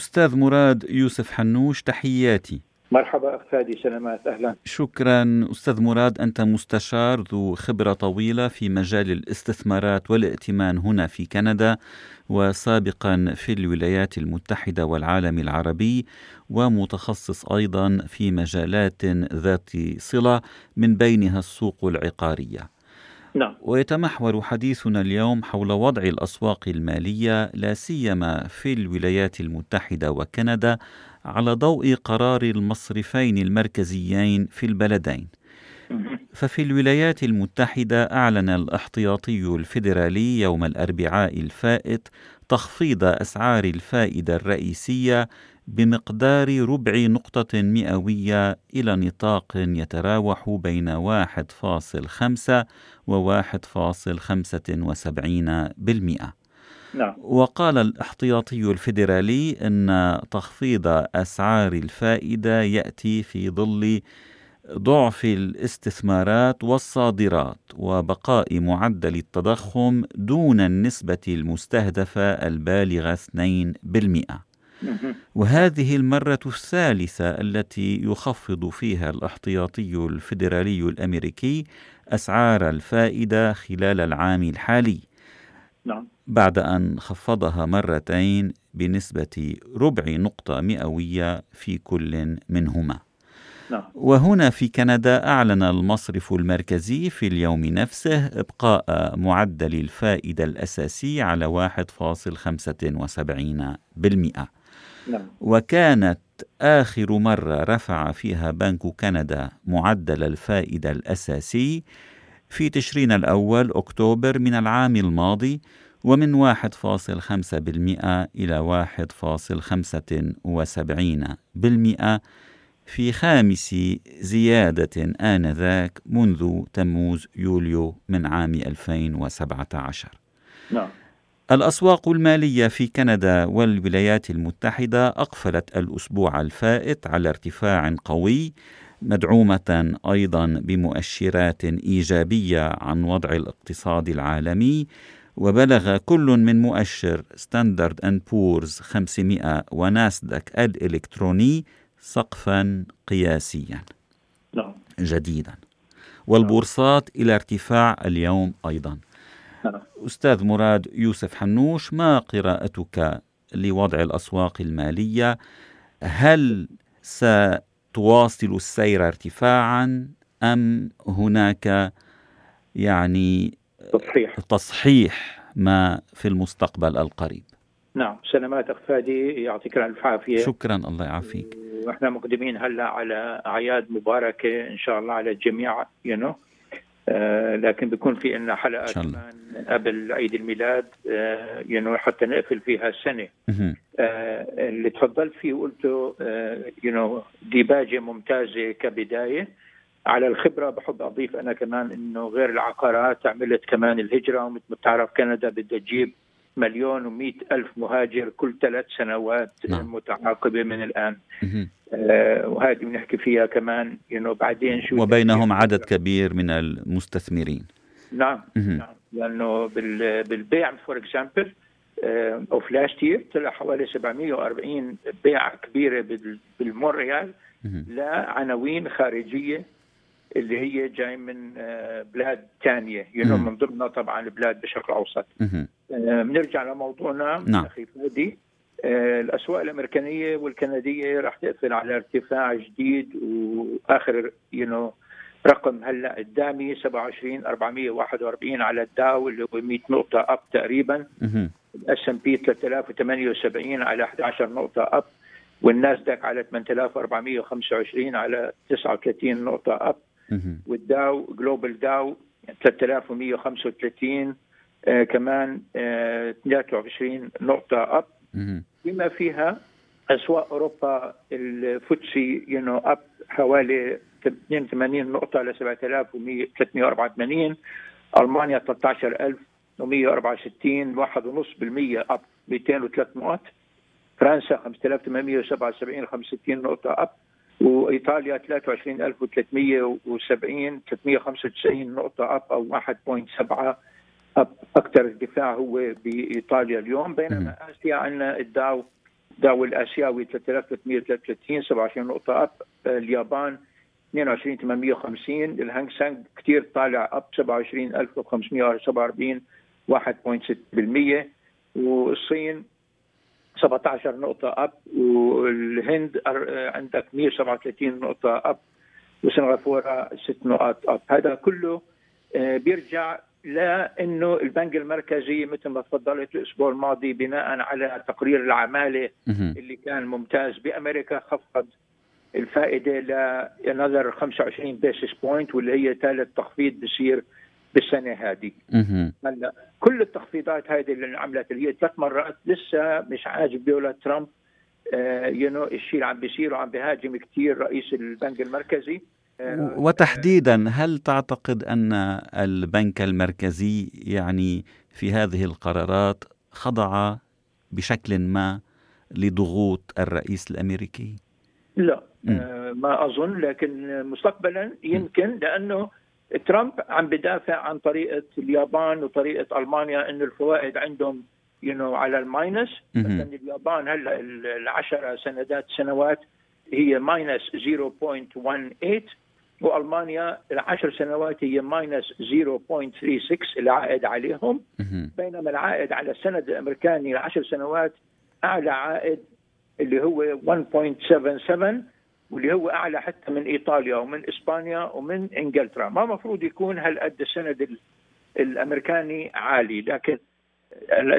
أستاذ مراد يوسف حنوش تحياتي. مرحبا أخ فادي سلامات أهلا. شكرا. أستاذ مراد أنت مستشار ذو خبرة طويلة في مجال الاستثمارات والائتمان هنا في كندا وسابقا في الولايات المتحدة والعالم العربي ومتخصص أيضا في مجالات ذات صلة من بينها السوق العقارية. نعم. ويتمحور حديثنا اليوم حول وضع الأسواق المالية لا سيما في الولايات المتحدة وكندا على ضوء قرار المصرفين المركزيين في البلدين ففي الولايات المتحدة أعلن الاحتياطي الفيدرالي يوم الأربعاء الفائت تخفيض أسعار الفائدة الرئيسية بمقدار ربع نقطة مئوية إلى نطاق يتراوح بين 1.5 و 1.75 بالمئة نعم. وقال الاحتياطي الفيدرالي أن تخفيض أسعار الفائدة يأتي في ظل ضعف الاستثمارات والصادرات وبقاء معدل التضخم دون النسبة المستهدفة البالغة 2%. وهذه المرة الثالثة التي يخفض فيها الاحتياطي الفيدرالي الأمريكي أسعار الفائدة خلال العام الحالي نعم. بعد أن خفضها مرتين بنسبة ربع نقطة مئوية في كل منهما نعم. وهنا في كندا أعلن المصرف المركزي في اليوم نفسه إبقاء معدل الفائدة الأساسي على 1.75% بالمئة نعم. وكانت آخر مرة رفع فيها بنك كندا معدل الفائدة الأساسي في تشرين الأول أكتوبر من العام الماضي ومن 1.5% إلى 1.75% في خامس زيادة آنذاك منذ تموز يوليو من عام 2017 نعم. الأسواق المالية في كندا والولايات المتحدة أقفلت الأسبوع الفائت على ارتفاع قوي مدعومة أيضا بمؤشرات إيجابية عن وضع الاقتصاد العالمي وبلغ كل من مؤشر ستاندرد أند بورز 500 وناسدك الإلكتروني سقفا قياسيا نعم. جديدا والبورصات إلى ارتفاع اليوم أيضا. أستاذ مراد يوسف حنوش ما قراءتك لوضع الأسواق المالية؟ هل ستواصل السير ارتفاعا أم هناك يعني تصحيح؟ تصحيح ما في المستقبل القريب؟ نعم سلامات أخ فادي يعطيك الف عافية. شكرا الله يعافيك. وإحنا مقدمين هلأ على أعياد مباركة إن شاء الله على الجميع يو you know. آه لكن بيكون في لنا حلقة. كمان قبل عيد الميلاد know حتى نقفل فيها السنة. آه اللي تفضلت فيه وقلته you know ديباجة ممتازة كبداية على الخبرة بحب أضيف أنا كمان إنه غير العقارات عملت كمان الهجرة ومثل ما بتعرف كندا بدها تجيب مليون ومئة ألف مهاجر كل ثلاث سنوات نعم. متعاقبة من الآن. آه وهذه بنحكي فيها كمان you بعدين شو وبينهم عدد كبير من المستثمرين نعم. نعم بال- بالبيع for example of last year طلع حوالي 740 بيعة كبيرة بال- بالمونريال. لعناوين خارجية اللي هي جاي من آه، بلاد ثانية مم. من ضمنها طبعا البلاد الشرق الأوسط مهم. آه، بنرجع لموضوعنا نعم. أخي فادي آه، الأسواق الأمريكانية والكندية راح تقفل على ارتفاع جديد وآخر you رقم هلأ قدامي 27 441 على الداو اللي هو 100 نقطة up تقريبا. ال S&P 3078 على 11 نقطة up والناسداك على 8425 على 39 نقطة up. والداو Global Dow 3135 آه كمان آه 23 نقطة up. بما فيها أسواق أوروبا الفوتسي you know up حوالي 82 نقطة ل 7384 ألمانيا 13164 1.5% أب 203 نقط فرنسا 5877 65 نقطة أب وإيطاليا 23370 395 نقطة أب أو 1.7 أب أكثر ارتفاع هو بإيطاليا اليوم. بينما آسيا عندنا الداو داو الآسيوي 3333 27 نقطة up اليابان 22850 الهانج سانج كثير طالع up 27547 1.6% والصين 17 نقطة up والهند عندك 137 نقطة أب وسنغافورة 6 نقاط up. هذا كله آه، بيرجع لأنه البنك المركزي مثل ما تفضلت الأسبوع الماضي بناء على تقرير العمالة اللي كان ممتاز بأمريكا خفض الفائدة another 25 basis point واللي هي ثالث تخفيض بصير بالسنة هذه. هلا كل التخفيضات هذه اللي انعملت اللي هي ثلاث مرات لسه مش عاجب دولة ترامب. you know الشيء اللي عم بيصير وعم بيهاجم كثير رئيس البنك المركزي. آه، وتحديدا هل تعتقد أن البنك المركزي يعني في هذه القرارات خضع بشكل ما لضغوط الرئيس الأمريكي؟ لا آه ما أظن لكن مستقبلا يمكن لأنه ترامب عم بدافع عن طريقة اليابان وطريقة ألمانيا إنه الفوائد عندهم you you know, على ال minus. مثلا اليابان هلأ العشرة سندات سنوات هي minus 0.18 وألمانيا العشر سنوات هي minus 0.36 العائد عليهم. بينما العائد على السند الأمريكاني العشر سنوات أعلى عائد اللي هو 1.77 واللي هو أعلى حتى من إيطاليا ومن إسبانيا ومن إنجلترا. ما مفروض يكون هالقد السند الأمريكاني عالي لكن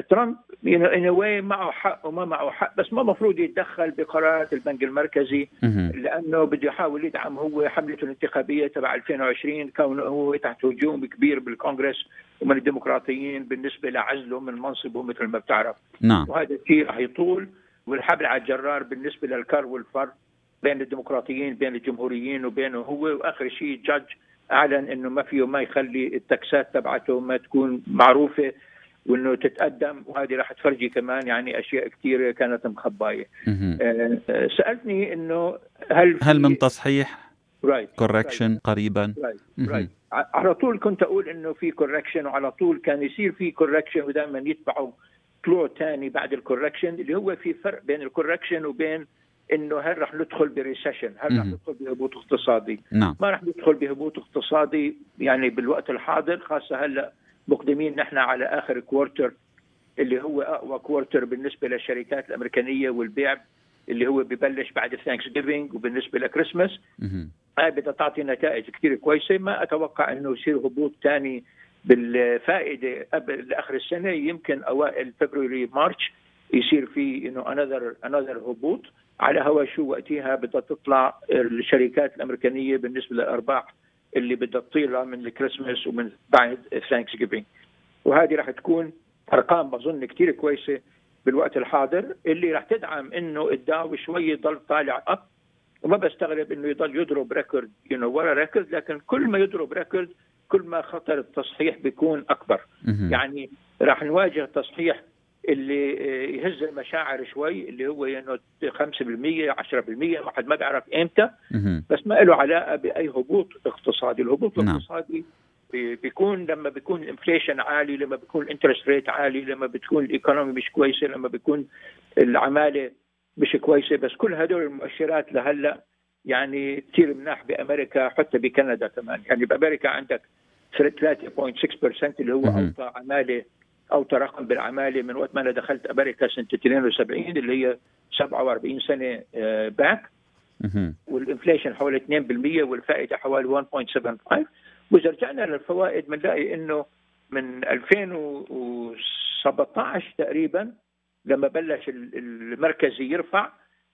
ترامب ان واي معه حق وما معه حق بس ما مفروض يتدخل بقرارات البنك المركزي لأنه بده يحاول يدعم هو حملته الانتخابية تبع 2020 كونه هو تحت هجوم كبير بالكونغرس ومن الديمقراطيين بالنسبة لعزله من منصبه مثل ما بتعرف. نعم. وهذا الشيء رح يطول والحبل على الجرار بالنسبة للكر والفر بين الديمقراطيين بين الجمهوريين وبينه هو وآخر شيء جادج أعلن إنه ما فيه ما يخلي التكسات تبعته ما تكون معروفة وإنه تتقدم وهذه راح تفرجي كمان يعني أشياء كثيره كانت مخباية. آه، سألتني إنه هل هل من تصحيح؟ right correction قريبا. right right على طول كنت أقول إنه في correction وعلى طول كان يصير في correction ودائما يتبعوا طلوع ثاني بعد ال correction اللي هو في فرق بين ال correction وبين إنه هل رح ندخل ب recession هل رح ندخل بهبوط اقتصادي؟ نعم. ما رح ندخل بهبوط اقتصادي يعني بالوقت الحاضر خاصة هلأ مقدمين نحن على آخر quarter اللي هو أقوى quarter بالنسبة للشركات الأمريكانية والبيع اللي هو ببلش بعد Thanksgiving وبالنسبه لكريسماس هاي بدها تعطي نتائج كثير كويسة. ما أتوقع إنه يصير هبوط ثاني بالفائدة قبل اخر السنة. يمكن أوائل فبراير March يصير في إنه another another هبوط. على هوا شو وقتها بدها تطلع الشركات الأمريكانية بالنسبة للأرباح اللي بدها تطيرها من الكريسماس ومن بعد Thanksgiving وهذه راح تكون أرقام بظن كثير كويسة بالوقت الحاضر اللي راح تدعم إنه الداو شوي يضل طالع up وما بستغرب إنه يضل يضرب record you know ورا record لكن كل ما يضرب record كل ما خطر التصحيح بيكون أكبر. يعني راح نواجه تصحيح اللي يهز المشاعر شوي اللي هو إنه 5% 10% واحد ما بيعرف إمتى بس ما له علاقة بأي هبوط اقتصادي، الهبوط نعم. الاقتصادي بيكون لما بيكون ال inflation عالي، لما بيكون ال interest rate عالي، لما بتكون ال economy مش كويسة، لما بيكون العمالة مش كويسة، بس كل هدول المؤشرات لهلأ يعني كثير مناح بأمريكا حتى بكندا كمان، يعني بأمريكا عندك 3.6% اللي هو اوطى عمالة أو تراكم بالعمالة من وقت ما أنا دخلت أمريكا سنة 72 اللي هي 47 سنة back آه، وال inflation حوالي 2% والفائدة حوالي 1.75 وإذا رجعنا للفوائد بنلاقي إنه من 2017 تقريبا لما بلش المركزي يرفع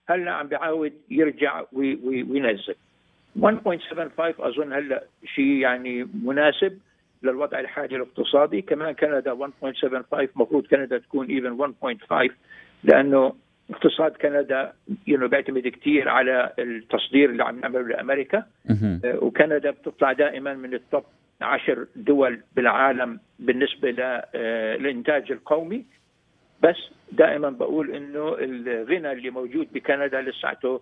هلأ عم بيعاود يرجع وينزل. 1.75 أظن هلأ شيء يعني مناسب. للوضع الحالي الاقتصادي كمان كندا 1.75 مفروض كندا تكون even 1.5 لأنه اقتصاد كندا you بيعتمد كثير على التصدير اللي عم نعمله لأمريكا. آه، وكندا بتطلع دائما من ال top عشر دول بالعالم بالنسبة للانتاج آه، القومي. بس دائما بقول إنه الغنى اللي موجود بكندا لساته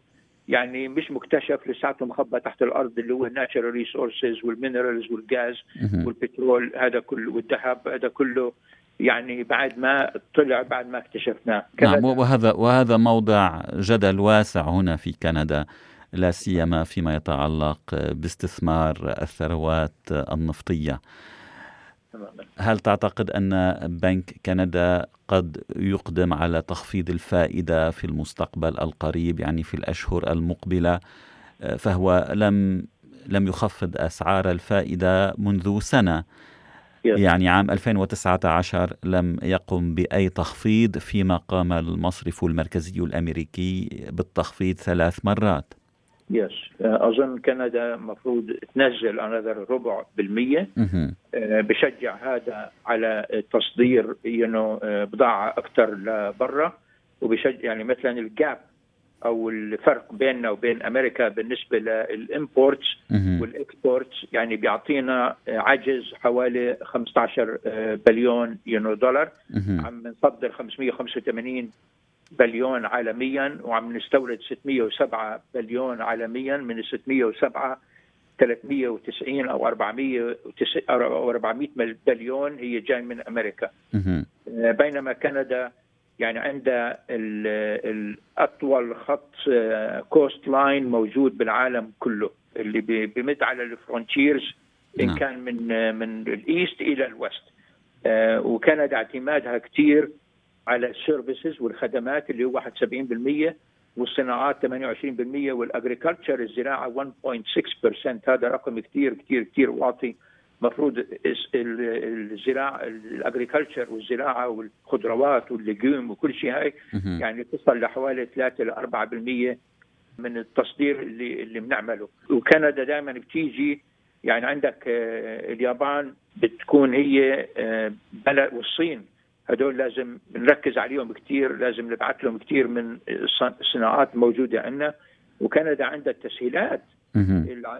يعني مش مكتشف لساته مخبى تحت الأرض اللي هو ال natural resources وال minerals والغاز والبترول هذا كله والذهب هذا كله يعني بعد ما طلع بعد ما اكتشفناه. نعم وهذا وهذا موضع جدل واسع هنا في كندا لا سيما فيما يتعلق باستثمار الثروات النفطية. هل تعتقد أن بنك كندا قد يقدم على تخفيض الفائدة في المستقبل القريب يعني في الأشهر المقبلة؟ فهو لم لم يخفض أسعار الفائدة منذ سنة. يعني عام 2019 لم يقم بأي تخفيض فيما قام المصرف المركزي الأمريكي بالتخفيض ثلاث مرات. Yes أظن كندا مفروض تنزل another ربع بالمية. آه، بشجع هذا على تصدير you know بضاعة أكثر لبرا. وبشجع يعني مثلا ال gap أو الفرق بيننا وبين أمريكا بالنسبة لل imports وال exports يعني بيعطينا عجز حوالي 15 آه، billion you know دولار عم نصدر 585 بليون عالميا وعم نستورد 607 بليون عالميا من ال 607 390 أو 400 أو 400 بليون هي جاي من أمريكا. بينما كندا يعني عندها الاطول خط coastline موجود بالعالم كله اللي بيمد على ال frontiers إن نعم. كان من من ال east إلى ال west. آه، وكندا اعتمادها كثير على ال services والخدمات اللي هو 71% والصناعات 28% وال agriculture الزراعة 1.6% هذا رقم كثير كثير كثير واطي. مفروض الزراعه ال agriculture والزراعة والخضروات واللحوم وكل شيء هاي يعني تصل لحوالي 3 ل 4% من التصدير اللي اللي بنعمله. وكندا دائما بتيجي. يعني عندك آه، اليابان بتكون هي آه، بلد والصين هدول لازم نركز عليهم كثير لازم نبعث لهم كثير من الصناعات الموجوده عندنا. وكندا عندها التسهيلات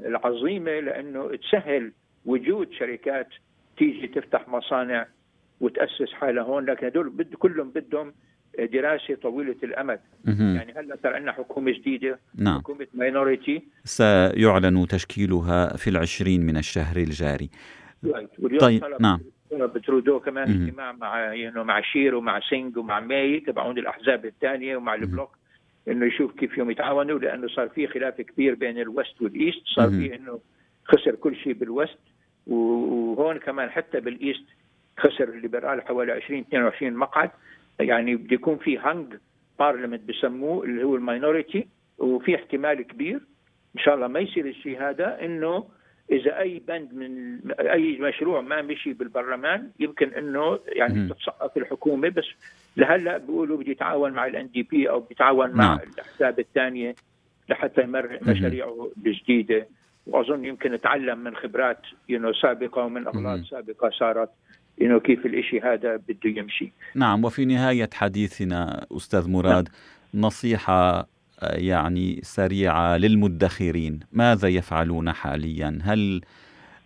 العظيمة لأنه تسهل وجود شركات تيجي تفتح مصانع وتأسس حالها هون. لكن هدول بد كلهم بدهم دراسة طويلة الأمد. يعني هلأ صار عندنا حكومة جديدة نعم. حكومة minority سيعلن تشكيلها في العشرين من الشهر الجاري. طيب نعم. ترودو كمان اجتماع مع يعني مع شير ومع سينج ومع ماي تبعون الأحزاب الثانية ومع البلوك إنه يشوف كيف بدهم يتعاونوا لأنه صار في خلاف كبير بين ال west وال east صار في إنه خسر كل شيء بال west وهون كمان حتى بال east خسر ال Liberal حوالي 20 22 مقعد. يعني بده يكون في hung parliament بسموه اللي هو ال minority وفي احتمال كبير إن شاء الله ما يصير الشيء هذا إنه إذا أي بند من أي مشروع ما مشي بالبرلمان يمكن إنه يعني تتسقط الحكومة بس لهلأ بيقولوا بده يتعاون مع ال NDP أو بيتعاون مع نعم. الأحزاب الثانية لحتى يمرق مشاريعه الجديدة. وأظن يمكن نتعلم من خبرات ينو سابقة ومن أغلاط سابقة صارت انه كيف الإشي هذا بده يمشي. نعم وفي نهاية حديثنا أستاذ مراد نعم. نصيحة يعني سريعة للمدخرين. ماذا يفعلون حاليا؟ هل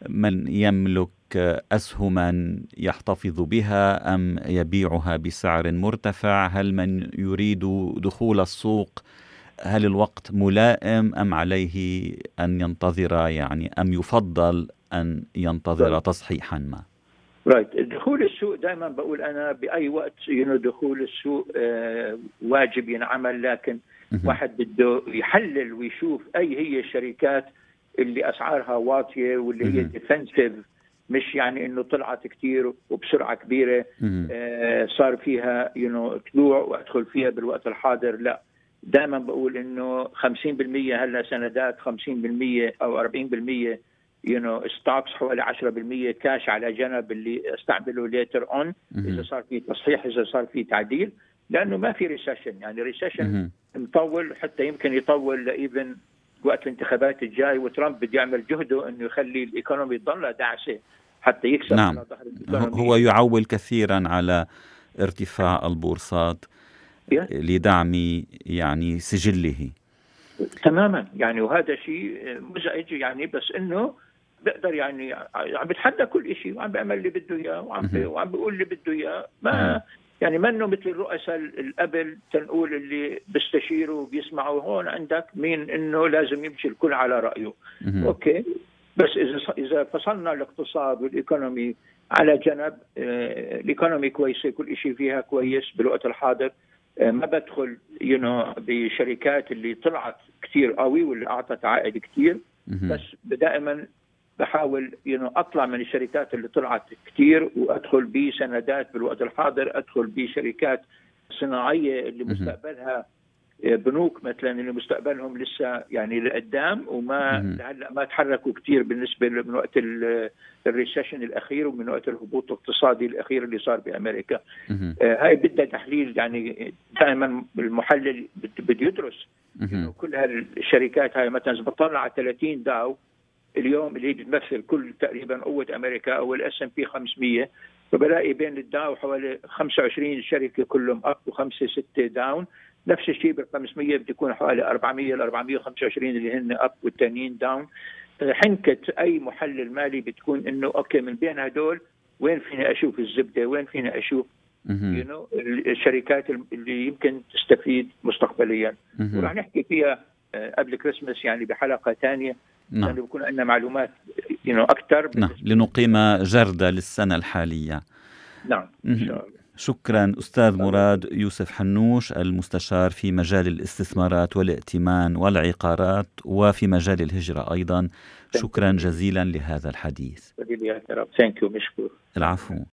من يملك اسهما يحتفظ بها أم يبيعها بسعر مرتفع؟ هل من يريد دخول السوق؟ هل الوقت ملائم أم عليه أن ينتظر؟ يعني أم يفضل أن ينتظر تصحيحا ما؟ Right دخول السوق دائما بقول أنا بأي وقت دخول السوق آه واجب ينعمل لكن واحد بده يحلل ويشوف أي هي الشركات اللي أسعارها واطية واللي هي defensive مش يعني إنه طلعت كثير وبسرعة كبيرة. آه صار فيها you know, طلوع وأدخل فيها بالوقت الحاضر. لا دائما بقول إنه 50% هلأ سندات 50% أو 40% you know stocks حوالي 10% كاش على جنب اللي أستعمله later on إذا صار في تصحيح إذا صار في تعديل. لأنه ما في recession يعني recession مطول حتى يمكن يطول ل even وقت الانتخابات الجاي وترامب بده يعمل جهده إنه يخلي ال economy تضلها داعسه حتى يكسب نعم. على ظهر هو يعول كثيرا على ارتفاع البورصات لدعم يعني سجله. تماما. يعني وهذا شيء مزعج يعني بس إنه بقدر يعني عم بتحدى كل شيء وعم بيعمل اللي بده إياه وعم وعم بيقول اللي بده إياه. ما يعني منه مثل الرؤساء قبل تنقول اللي بيستشيروا وبيسمعوا هون عندك مين إنه لازم يمشي الكل على رأيه. Okay. بس إذا إذا فصلنا الاقتصاد وال economy على جنب ال economy كويسة كل شيء فيها كويس بالوقت الحاضر ما بدخل you you know بشركات اللي طلعت كثير قوي واللي أعطت عائد كثير بس دائما بحاول know أطلع من الشركات اللي طلعت كثير وأدخل بسندات بالوقت الحاضر أدخل بشركات صناعية اللي مستقبلها بنوك مثلا اللي مستقبلهم لسه يعني لقدام وما هلا ما تحركوا كثير بالنسبة من وقت ال recession الأخير ومن وقت الهبوط الاقتصادي الأخير اللي صار بأمريكا. آه هاي بدها تحليل يعني دائما المحلل بده يدرس يعني كل هالشركات هاي مثلا إذا بطلع على 30 Dow اليوم اللي بتمثل كل تقريبا قوة أمريكا أو ال S&P 500 فبلاقي بين ال Dow حوالي 25 شركة كلهم up وخمسه ستة down نفس الشيء بال 500 بتكون حوالي 400 ل 425 اللي هن up والثانيين down حنكة أي محلل مالي بتكون إنه okay من بين هدول وين فيني أشوف الزبدة؟ وين فيني أشوف you know الشركات اللي يمكن تستفيد مستقبليا. وراح نحكي فيها قبل كريسماس يعني بحلقة ثانية نعم. يعني بكون عندنا معلومات أكثر. نعم لنقيم جردة للسنة الحالية. نعم شكرا أستاذ مراد يوسف حنوش المستشار في مجال الاستثمارات والائتمان والعقارات وفي مجال الهجرة أيضا. شكرا جزيلا لهذا الحديث. العفو.